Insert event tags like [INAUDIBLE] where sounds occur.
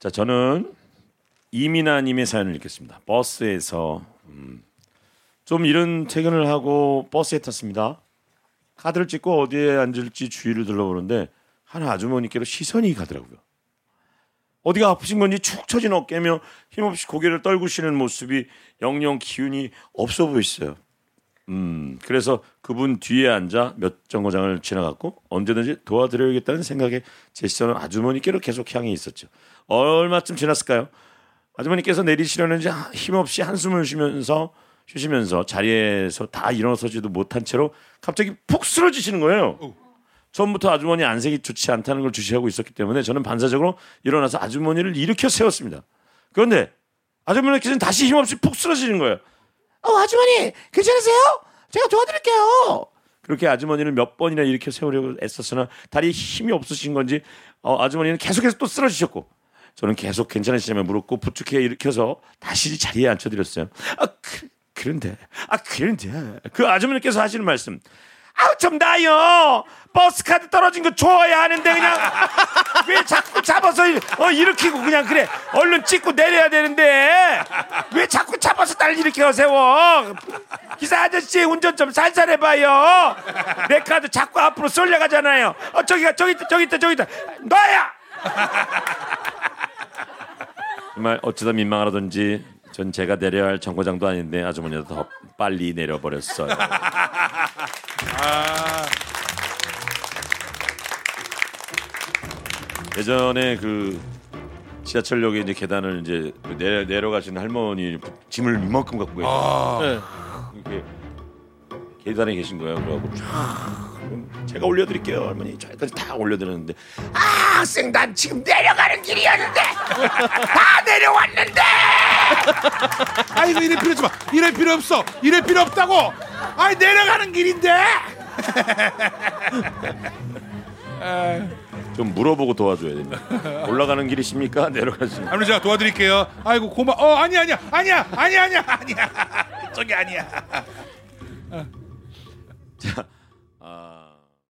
자, 저는 이민아님의 사연을 읽겠습니다. 버스에서 음, 좀 이른 퇴근을 하고 버스에 탔습니다. 카드를 찍고 어디에 앉을지 주위를 둘러보는데 한 아주머니께로 시선이 가더라고요. 어디가 아프신 건지 축 처진 어깨며 힘없이 고개를 떨구시는 모습이 영영 기운이 없어 보였어요. 음, 그래서 그분 뒤에 앉아 몇 정거장을 지나갔고 언제든지 도와드려야겠다는 생각에 제 시선은 아주머니께로 계속 향해 있었죠. 얼마쯤 지났을까요? 아주머니께서 내리시려는지 힘없이 한숨을 쉬면서 쉬시면서 자리에서 다 일어서지도 못한 채로 갑자기 푹 쓰러지시는 거예요. 처음부터 아주머니 안색이 좋지 않다는 걸 주시하고 있었기 때문에 저는 반사적으로 일어나서 아주머니를 일으켜 세웠습니다. 그런데 아주머니께서는 다시 힘없이 푹 쓰러지는 거예요. 어, 아주머니 괜찮으세요? 제가 도와드릴게요. 그렇게 아주머니를 몇 번이나 일으켜 세우려고 애썼으나 다리에 힘이 없으신 건지 어, 아주머니는 계속해서 또 쓰러지셨고 저는 계속 괜찮으시냐며 물었고 부축해 일으켜서 다시 자리에 앉혀드렸어요. 아, 그, 그런데, 아, 그런데 그 아주머니께서 하시는 말씀. 아우 좀 나요. 버스 카드 떨어진 거 줘야 하는데 그냥 [LAUGHS] 왜 자꾸 잡아서 어 일으키고 그냥 그래 얼른 찍고 내려야 되는데 왜 자꾸 잡아서 날 일으켜 세워. 기사 아저씨 운전 좀 살살 해봐요. 내 카드 자꾸 앞으로 쏠려가잖아요. 어 저기가 저기 있다 저기 있다 저기 있다. 너야! 정말 어쩌다 민망하다든지 전 제가 내려야 할 정거장도 아닌데 아주머니가 더 빨리 내려버렸어요. 아, 예전에 그 지하철역에 이제 계단을 이제 그 내, 내려가시는 할머니 짐을 이만큼 갖고 계세요. 아, 네. 이렇게 계단에 계신 거예요. 그래갖고 쫙 제가 올려드릴게요, 할머니. 저기까지 다 올려드렸는데 아, 학생 난 지금 내려가는 길이었는데 다 내려왔는데 아이고 이럴 필요 없지 마. 이럴 필요 없어. 이럴 필요 없다고. 아이 내려가는 길인데. [LAUGHS] [LAUGHS] 좀 물어보고 도와줘야 됩니다. 올라가는 길이십니까? [LAUGHS] 내려가십니까? 아무튼 제가 도와드릴게요. 아이고 고마. 어 아니 아니야 아니야 아니야 아니야 아니야. [LAUGHS] 저기 아니야. [LAUGHS] 아.